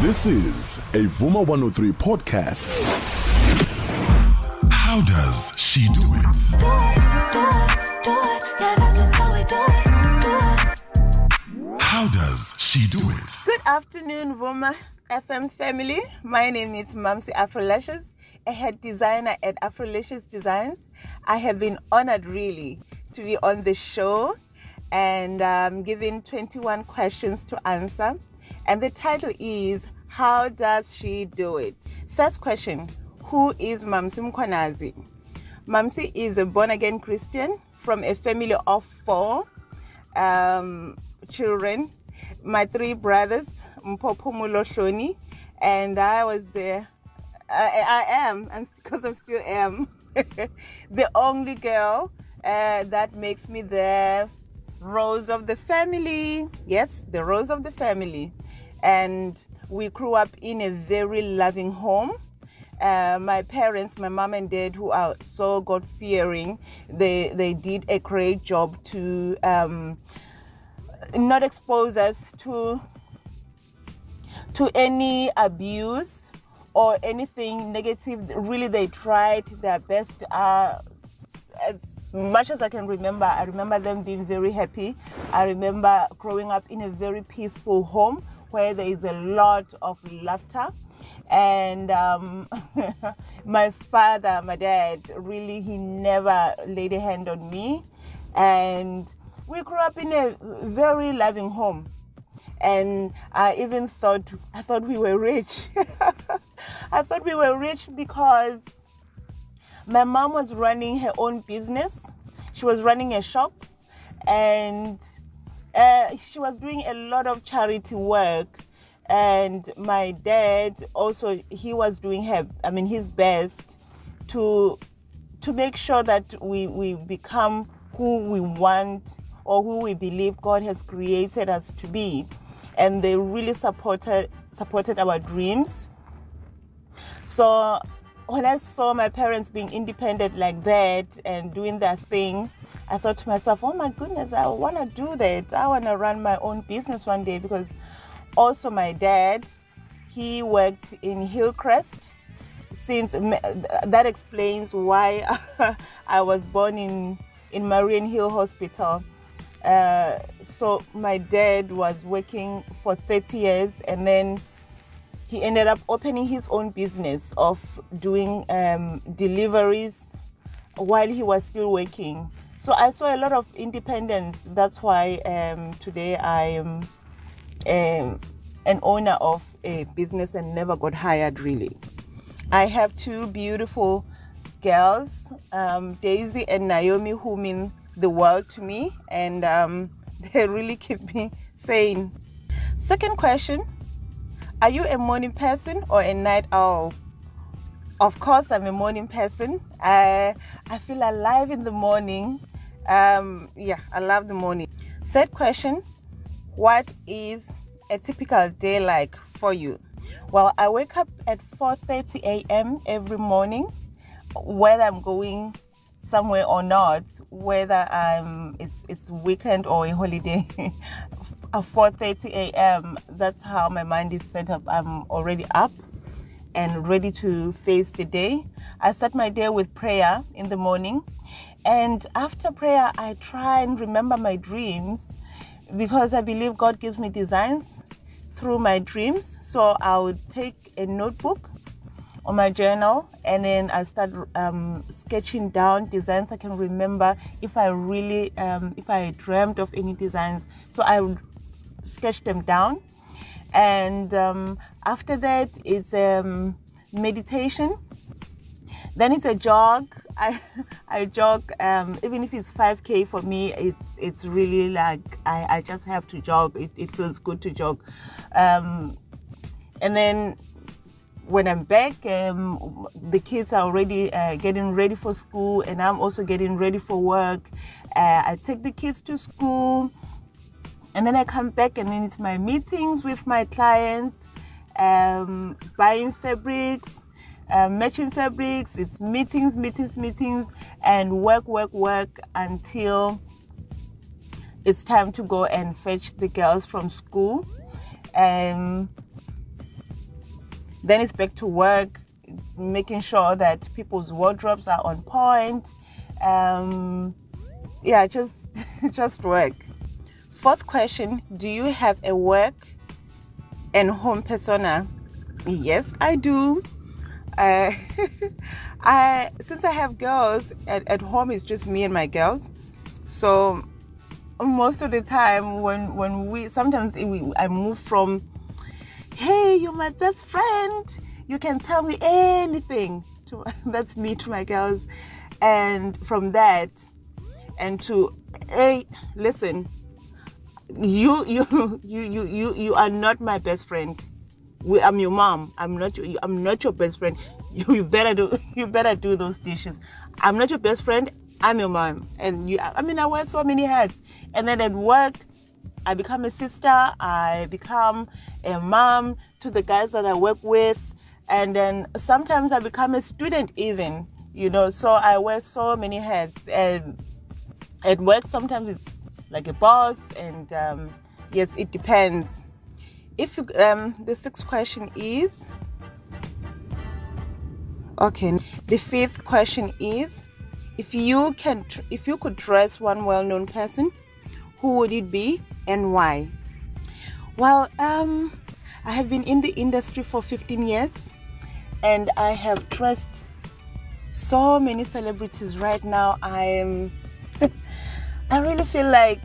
This is a Vuma 103 podcast. How does she do it? how. How does she do it? Good afternoon, Vuma FM family. My name is Mamsi Afrolashes, a head designer at Afrolashes Designs. I have been honored really to be on the show and um, given 21 questions to answer. And the title is How Does She Do It? First question Who is Mamsi Mkwanazi? Mamsi is a born again Christian from a family of four um, children. My three brothers, Mpopo Muloshoni, and I was the, I, I am, and because I still am, the only girl uh, that makes me the rose of the family. Yes, the rose of the family. And we grew up in a very loving home. Uh, my parents, my mom and dad, who are so God fearing, they they did a great job to um, not expose us to to any abuse or anything negative. Really, they tried their best. Uh, as much as I can remember, I remember them being very happy. I remember growing up in a very peaceful home where there is a lot of laughter. And um, my father, my dad, really, he never laid a hand on me. And we grew up in a very loving home. And I even thought, I thought we were rich. I thought we were rich because my mom was running her own business. She was running a shop and uh, she was doing a lot of charity work. And my dad also, he was doing her, I mean, his best to to make sure that we, we become who we want or who we believe God has created us to be. And they really supported supported our dreams. So when I saw my parents being independent like that and doing their thing, I thought to myself, oh my goodness, I want to do that. I want to run my own business one day because also my dad, he worked in Hillcrest. Since that explains why I was born in in Mariannhill Hospital. Uh, so my dad was working for 30 years and then he ended up opening his own business of doing um, deliveries while he was still working. So I saw a lot of independence. That's why um, today I am um, an owner of a business and never got hired really. I have two beautiful girls, um, Daisy and Naomi, who mean the world to me, and um, they really keep me sane. Second question Are you a morning person or a night owl? Of course, I'm a morning person. I, I feel alive in the morning. Um, yeah, I love the morning. Third question What is a typical day like for you? Well, I wake up at 4:30 a.m. every morning, whether I'm going somewhere or not, whether I'm it's it's weekend or a holiday. At 4:30 a.m. That's how my mind is set up. I'm already up and ready to face the day. I start my day with prayer in the morning, and after prayer, I try and remember my dreams because I believe God gives me designs through my dreams. So I would take a notebook on my journal and then I start um, sketching down designs I can remember if I really, um, if I dreamt of any designs. So I would sketch them down. And um, after that, it's um, meditation. Then it's a jog. I I jog. Um, even if it's 5k for me, it's it's really like I, I just have to jog. It, it feels good to jog. Um, and then when I'm back, um, the kids are already uh, getting ready for school, and I'm also getting ready for work. Uh, I take the kids to school, and then I come back, and then it's my meetings with my clients, um, buying fabrics, uh, matching fabrics. It's meetings, meetings, meetings, and work, work, work until it's time to go and fetch the girls from school. And then it's back to work, making sure that people's wardrobes are on point. Um, yeah, just just work. Fourth question: Do you have a work and home persona? Yes, I do. Uh, I since I have girls at, at home, it's just me and my girls. So most of the time, when when we sometimes we, I move from, hey, you're my best friend. You can tell me anything. To, that's me to my girls, and from that, and to hey, listen, you you you you you you are not my best friend. We, I'm your mom. I'm not I'm not your best friend. You, you better do you better do those dishes. I'm not your best friend. I'm your mom. And you I mean I wear so many hats. And then at work I become a sister, I become a mom to the guys that I work with, and then sometimes I become a student even, you know, so I wear so many hats and at work sometimes it's like a boss and um, yes it depends. If you um the sixth question is okay the fifth question is if you can if you could dress one well-known person who would it be and why? Well um i have been in the industry for 15 years and i have dressed so many celebrities right now. I am i really feel like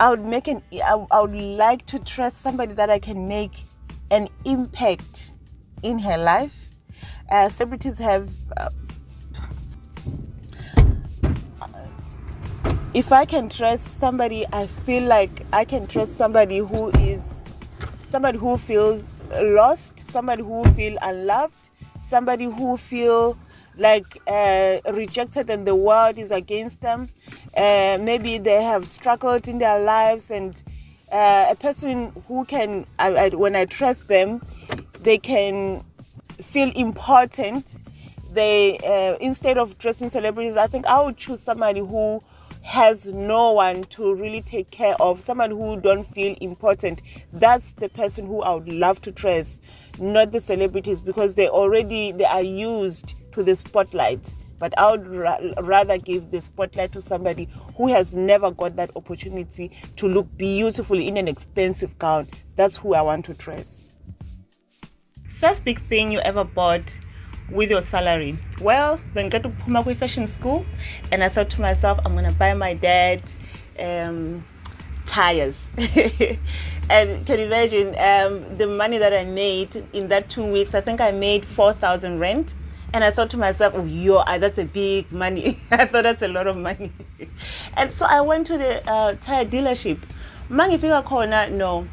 I would make an I, I would like to trust somebody that I can make an impact in her life. Uh, celebrities have. Uh, if I can trust somebody, I feel like I can trust somebody who is somebody who feels lost, somebody who feel unloved, somebody who feel like uh, rejected and the world is against them. Uh, maybe they have struggled in their lives, and uh, a person who can, I, I, when I trust them, they can feel important. They uh, instead of dressing celebrities, I think I would choose somebody who has no one to really take care of someone who don't feel important that's the person who i would love to dress not the celebrities because they already they are used to the spotlight but I would ra- rather give the spotlight to somebody who has never got that opportunity to look beautiful in an expensive gown. That's who I want to dress. First big thing you ever bought with your salary? Well, when I got to Pumakwe Fashion School, and I thought to myself, I'm gonna buy my dad um, tires. and can you imagine um, the money that I made in that two weeks? I think I made 4,000 rent and I thought to myself, oh, yo, that's a big money. I thought that's a lot of money. and so I went to the uh, tire dealership. Mangifika corner, no,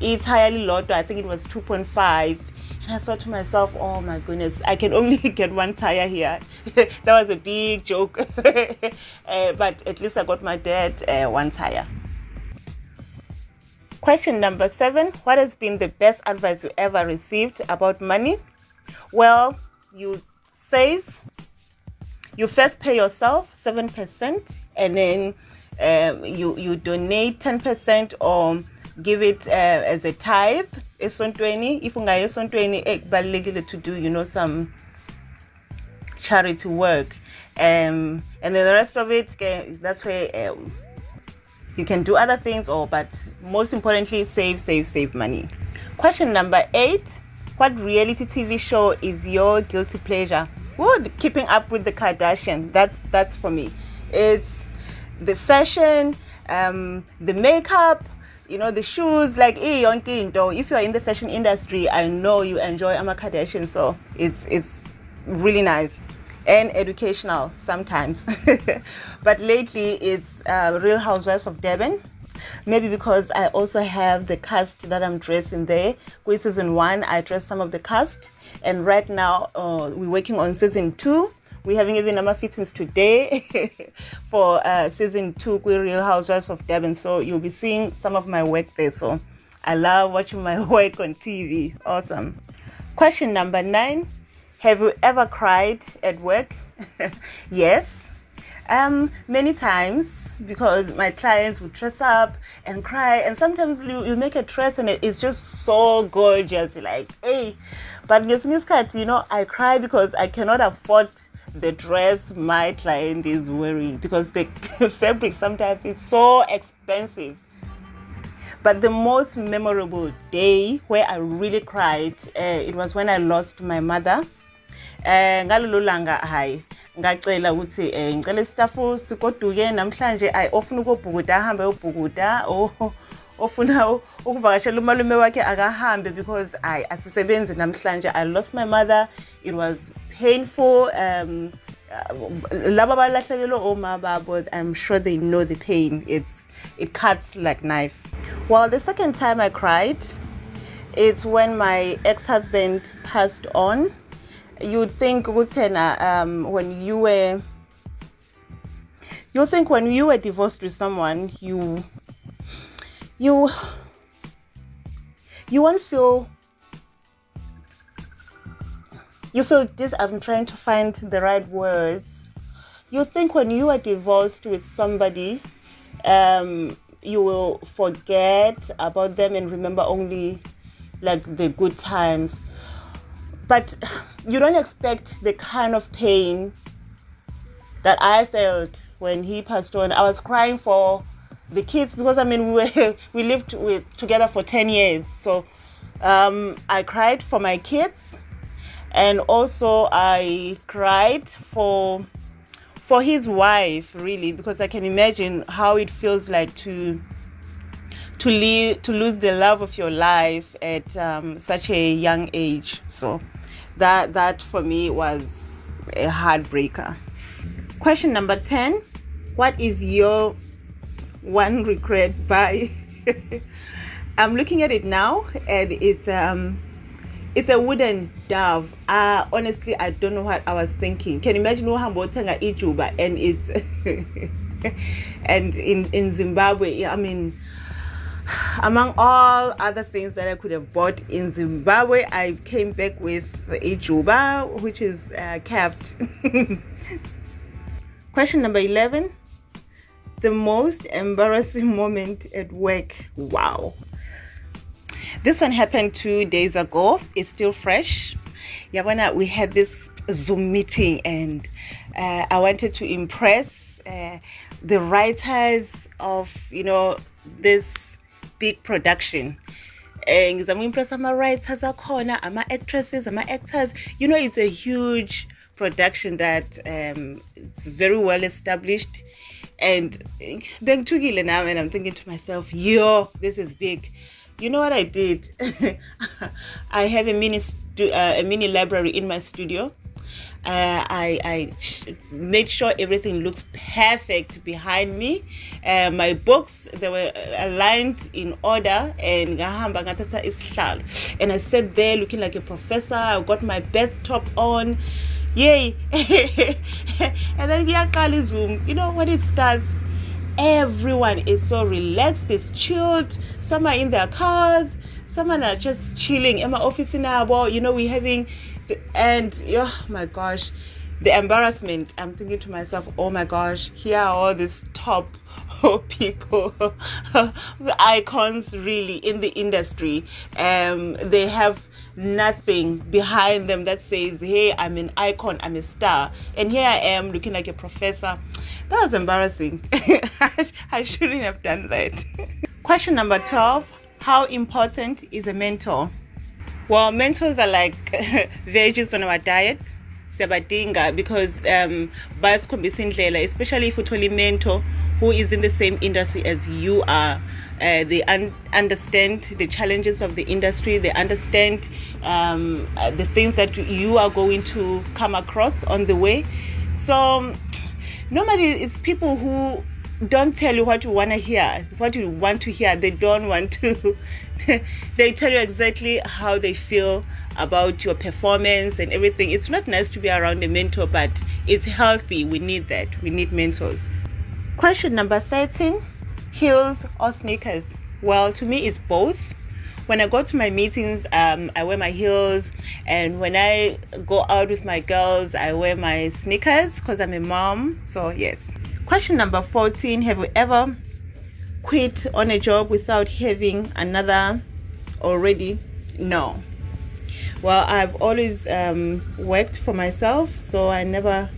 it's highly lot. I think it was 2.5. And I thought to myself, oh my goodness, I can only get one tire here. that was a big joke. uh, but at least I got my dad uh, one tire. Question number seven What has been the best advice you ever received about money? Well, you save. You first pay yourself seven percent, and then um, you you donate ten percent or give it uh, as a tithe. Esontweni, if esontweni, ekubalulekile to do you know some charity work, um, and then the rest of it that's where. Um, you can do other things or but most importantly save save save money question number eight what reality tv show is your guilty pleasure? Would keeping up with the kardashian. That's that's for me. It's the fashion um the makeup you know the shoes like eh, if you're in the fashion industry i know you enjoy ama kardashian so it's it's really nice. And educational sometimes. but lately it's uh, Real Housewives of Durban. Maybe because I also have the cast that I'm dressing there. With season one, I dressed some of the cast, and right now uh, we're working on season two. We're having even number fittings today for uh, season two, with Real Housewives of Durban. So you'll be seeing some of my work there. So I love watching my work on TV. Awesome. Question number nine have you ever cried at work? yes. Um, many times. Because my clients would dress up and cry. And sometimes you, you make a dress and it, it's just so gorgeous. Like hey. But ngesinye isikhathi you know i cry because i cannot afford the dress my client is wearing because the fabric sometimes it's so expensive. But the most memorable day where i really cried uh, it was when i lost my mother. Eh ngalolu langa ngacela ukuthi eh ngicela istafu sikoduke namhlanje ayi ofuna ukubhukuda ahambe uyobhukuda oh ofuna ukuvakashela umalume wakhe akahambe because ayi asisebenzi namhlanje. I lost my mother. It was painful. Um laba balahlekelwe oma babo i'm sure they know the pain. It's it cuts like knife. Well the second time i cried it's when my ex-husband passed on you'd think Gutena, um, when you were you think when you were divorced with someone you you you won't feel you feel this i'm trying to find the right words. You think when you are divorced with somebody um, you will forget about them and remember only like the good times. But you don't expect the kind of pain that I felt when he passed on. I was crying for the kids because I mean we were we lived with together for 10 years. So um, I cried for my kids and also I cried for for his wife really because I can imagine how it feels like to to leave to lose the love of your life at um, such a young age. So that that for me was a heartbreaker. Question number 10 What is your one regret by? I'm looking at it now and it's um it's a wooden dove. Uh honestly I don't know what I was thinking. Can you imagine what Ijuba and it's and in in Zimbabwe I mean among all other things that I could have bought in Zimbabwe, I came back with a juba, which is uh, capped. Question number 11 The most embarrassing moment at work. Wow. This one happened two days ago. It's still fresh. Yabana, we had this Zoom meeting and uh, I wanted to impress uh, the writers of, you know, this big production. Um ngizama impress ama-writers akhona ama-actresses ama-actors. You know it's a huge production that um, it's very well established. And bengithukile now and i'm thinking to myself yo this is big. You know what i did? I have a mini uh, a mini library in my studio uh, I, I made sure everything looks perfect behind me. Uh, my books they were aligned in order, and and I sat there looking like a professor. I got my best top on, yay! and then we Zoom. You know when it starts, everyone is so relaxed, it's chilled. Some are in their cars, some are just chilling. In my office now, Well, you know, we're having and oh my gosh. The embarrassment i'm thinking to myself oh my gosh here are all these top people icons really in the industry. Um they have nothing behind them that says hey i'm an icon i'm a star. And here i am looking like a professor. That was embarrassing. I shouldn't have done that. Question number 12 how important is a mentor well, mentors are like veggies on our diet. Siyabadinga because um bayasikhombisa indlela especially if uthole mentor who is in the same industry as you are uh, they un- understand the challenges of the industry they understand um, uh, the things that you are going to come across on the way so normally it's people who don't tell you what you want to hear. What you want to hear they don't want to. They tell you exactly how they feel about your performance and everything. It's not nice to be around a mentor but it's healthy. We need that. We need mentors. Question number 13 heels or sneakers? Well to me it's both. When I go to my meetings, um, I wear my heels, and when I go out with my girls, I wear my sneakers because I'm a mom. So, yes. Question number 14 Have you ever quit on a job without having another already? No. Well, I've always um, worked for myself, so I never,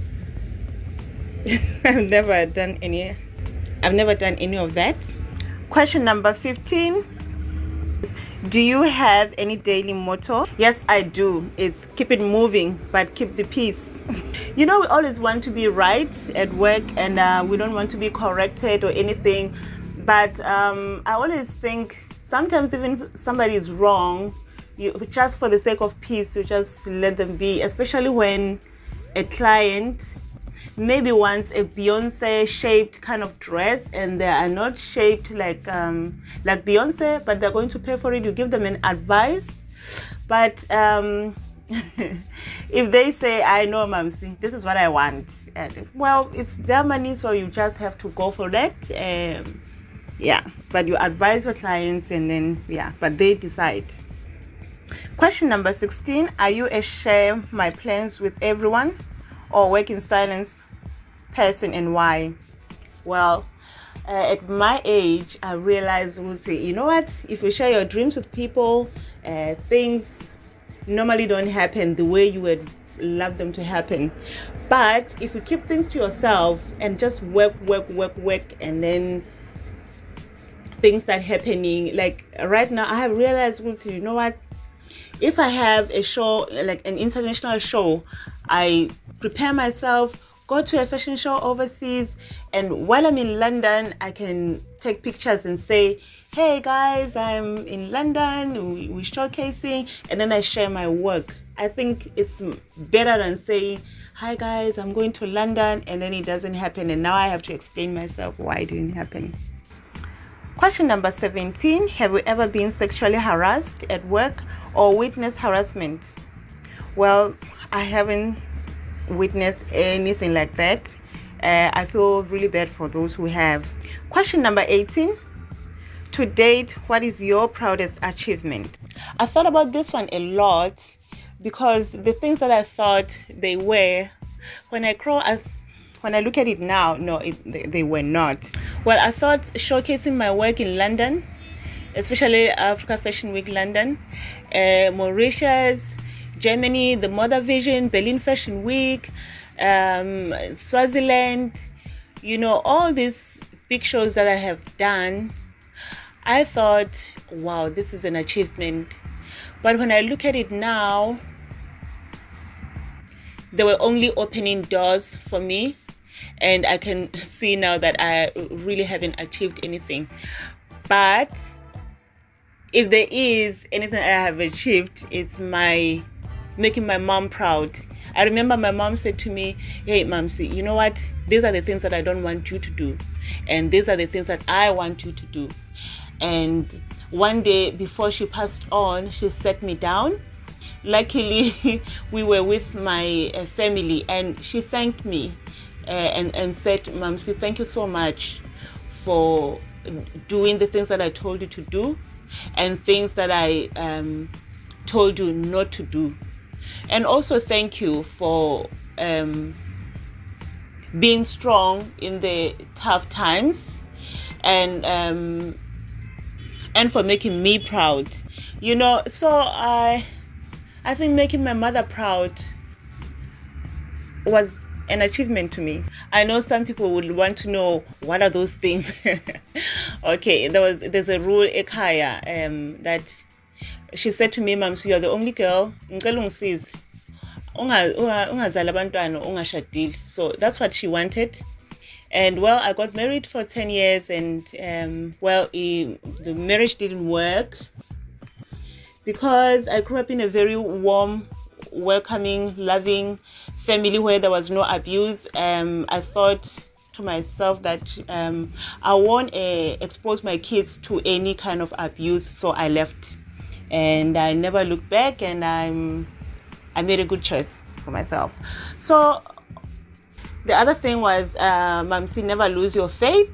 I've never done any, I've never done any of that. Question number 15 do you have any daily motto? Yes, I do. It's keep it moving, but keep the peace. you know, we always want to be right at work and uh, we don't want to be corrected or anything. But um, I always think sometimes even if somebody is wrong, you just for the sake of peace, you just let them be, especially when a client maybe wants a Beyonce shaped kind of dress and they are not shaped like um, like Beyonce, but they're going to pay for it. You give them an advice, but um, if they say, "I know, Mamsi, this is what I want," and, well, it's their money, so you just have to go for that. Um, yeah, but you advise your clients, and then yeah, but they decide. Question number 16 Are you a share my plans with everyone? Or work in silence person and why? Well, uh, at my age, I realized, you know what? If you share your dreams with people, uh, things normally don't happen the way you would love them to happen. But if you keep things to yourself and just work, work, work, work, and then things start happening, like right now, I have realized, you know what? If I have a show, like an international show, I prepare myself, go to a fashion show overseas, and while I'm in London, I can take pictures and say, hey guys, I'm in London, we, we're showcasing, and then I share my work. I think it's better than saying, hi guys, I'm going to London, and then it doesn't happen, and now I have to explain myself why it didn't happen. Question number 17 Have you ever been sexually harassed at work or witnessed harassment? Well, I haven't witnessed anything like that. Uh, I feel really bad for those who have. Question number 18 To date, what is your proudest achievement? I thought about this one a lot because the things that I thought they were, when I grow as when I look at it now, no, it, they, they were not. Well, I thought showcasing my work in London, especially Africa Fashion Week London, uh, Mauritius, Germany, the Mother Vision, Berlin Fashion Week, um, Swaziland, you know, all these big shows that I have done, I thought, wow, this is an achievement. But when I look at it now, they were only opening doors for me, and I can see now that I really haven't achieved anything. But if there is anything I have achieved, it's my making my mom proud. I remember my mom said to me, Hey, Mamsi, you know what? These are the things that I don't want you to do. And these are the things that I want you to do. And one day before she passed on, she sat me down. Luckily, we were with my uh, family and she thanked me uh, and, and said, Mamsi, thank you so much for doing the things that I told you to do and things that I um, told you not to do. And also, thank you for um, being strong in the tough times and um, and for making me proud. You know, so I I think making my mother proud was an achievement to me. I know some people would want to know what are those things. okay, there was there's a rule ekaya um, that she said to me mom so you're the only girl. Ngicela ungisize. Ungazali abantwana ungashadile. So that's what she wanted. And well i got married for 10 years and um, well the marriage didn't work. Because i grew up in a very warm welcoming loving family where there was no abuse um, i thought to myself that um, i won't uh, expose my kids to any kind of abuse so i left and I never looked back and I'm I made a good choice for myself. So the other thing was uh, Mamsi never lose your faith.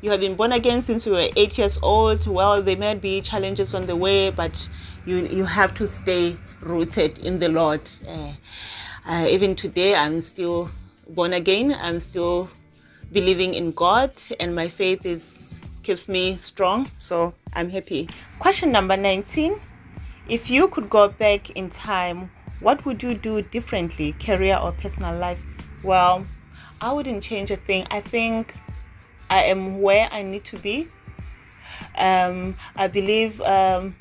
You have been born again since you were eight years old. Well, there may be challenges on the way, but you you have to stay rooted in the Lord. Uh, uh, even today, I'm still born again. I'm still believing in God, and my faith is keeps me strong. So I'm happy. Question number 19. If you could go back in time, what would you do differently, career or personal life? Well, I wouldn't change a thing. I think I am where I need to be. Um, I believe um,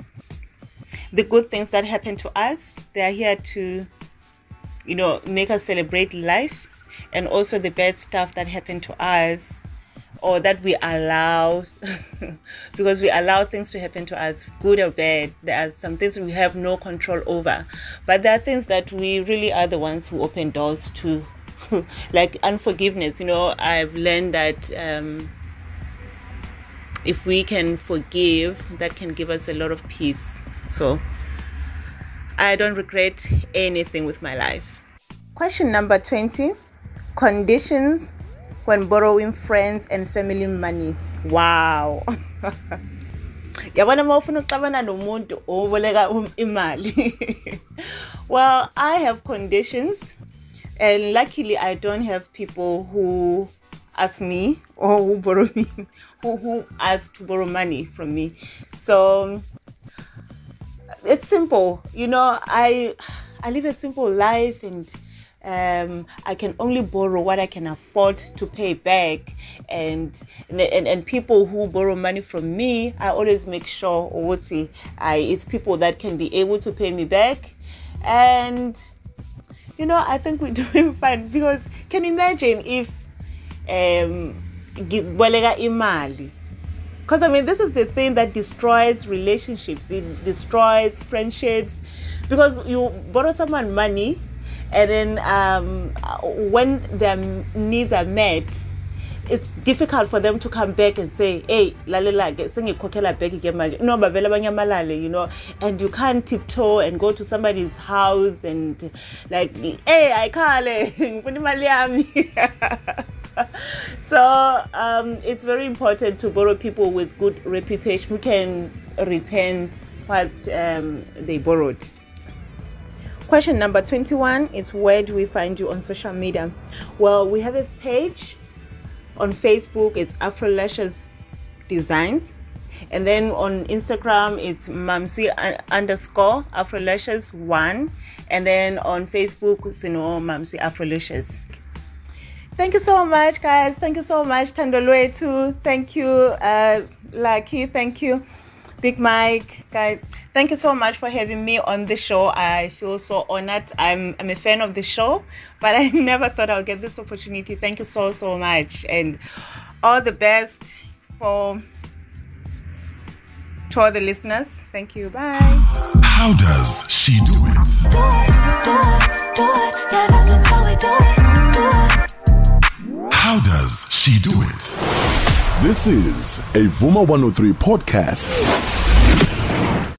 the good things that happen to us, they are here to, you know, make us celebrate life, and also the bad stuff that happened to us or that we allow because we allow things to happen to us good or bad. There are some things we have no control over. But there are things that we really are the ones who open doors to. Like unforgiveness you know i've learned that um, if we can forgive that can give us a lot of peace. So i don't regret anything with my life. Question number 20 conditions when borrowing friends and family money. Wow. Yabona uma ufuna uxabana nomuntu oboleka um- imali. Well i have conditions and luckily i don't have people who ask me or who borrow me who, who ask to borrow money from me. So it's simple. You know i i live a simple life and um, I can only borrow what I can afford to pay back, and and, and people who borrow money from me, I always make sure, it, I it's people that can be able to pay me back, and you know I think we're doing fine. Because can you imagine if um because I mean, this is the thing that destroys relationships, it destroys friendships. Because you borrow someone money, and then um, when their needs are met, it's difficult for them to come back and say, hey, lalela ke sengikhokhela back ke manje. No, bavele banyamalale, you know. And you can't tiptoe and go to somebody's house and like, hey, I ngifuna imali yami." so um, it's very important to borrow people with good reputation who can return what um, they borrowed. Question number 21 is where do we find you on social media? Well, we have a page on Facebook, it's Afro Lashes Designs. And then on Instagram, it's Mamsi underscore Afro Lashes one. And then on Facebook, it's you know, Mamsi Afro Lashes. Thank you so much, guys. Thank you so much, Thandolwethu. Thank you, uh, Lucky. Thank you, Big Mike, guys. Thank you so much for having me on the show. I feel so honored. I'm I'm a fan of the show, but I never thought I'll get this opportunity. Thank you so so much, and all the best for to all the listeners. Thank you. Bye. How does she do it? Do it, do it, do it. Yeah, that's just how we do it. Do it. How does she do it? This is a Vuma 103 podcast.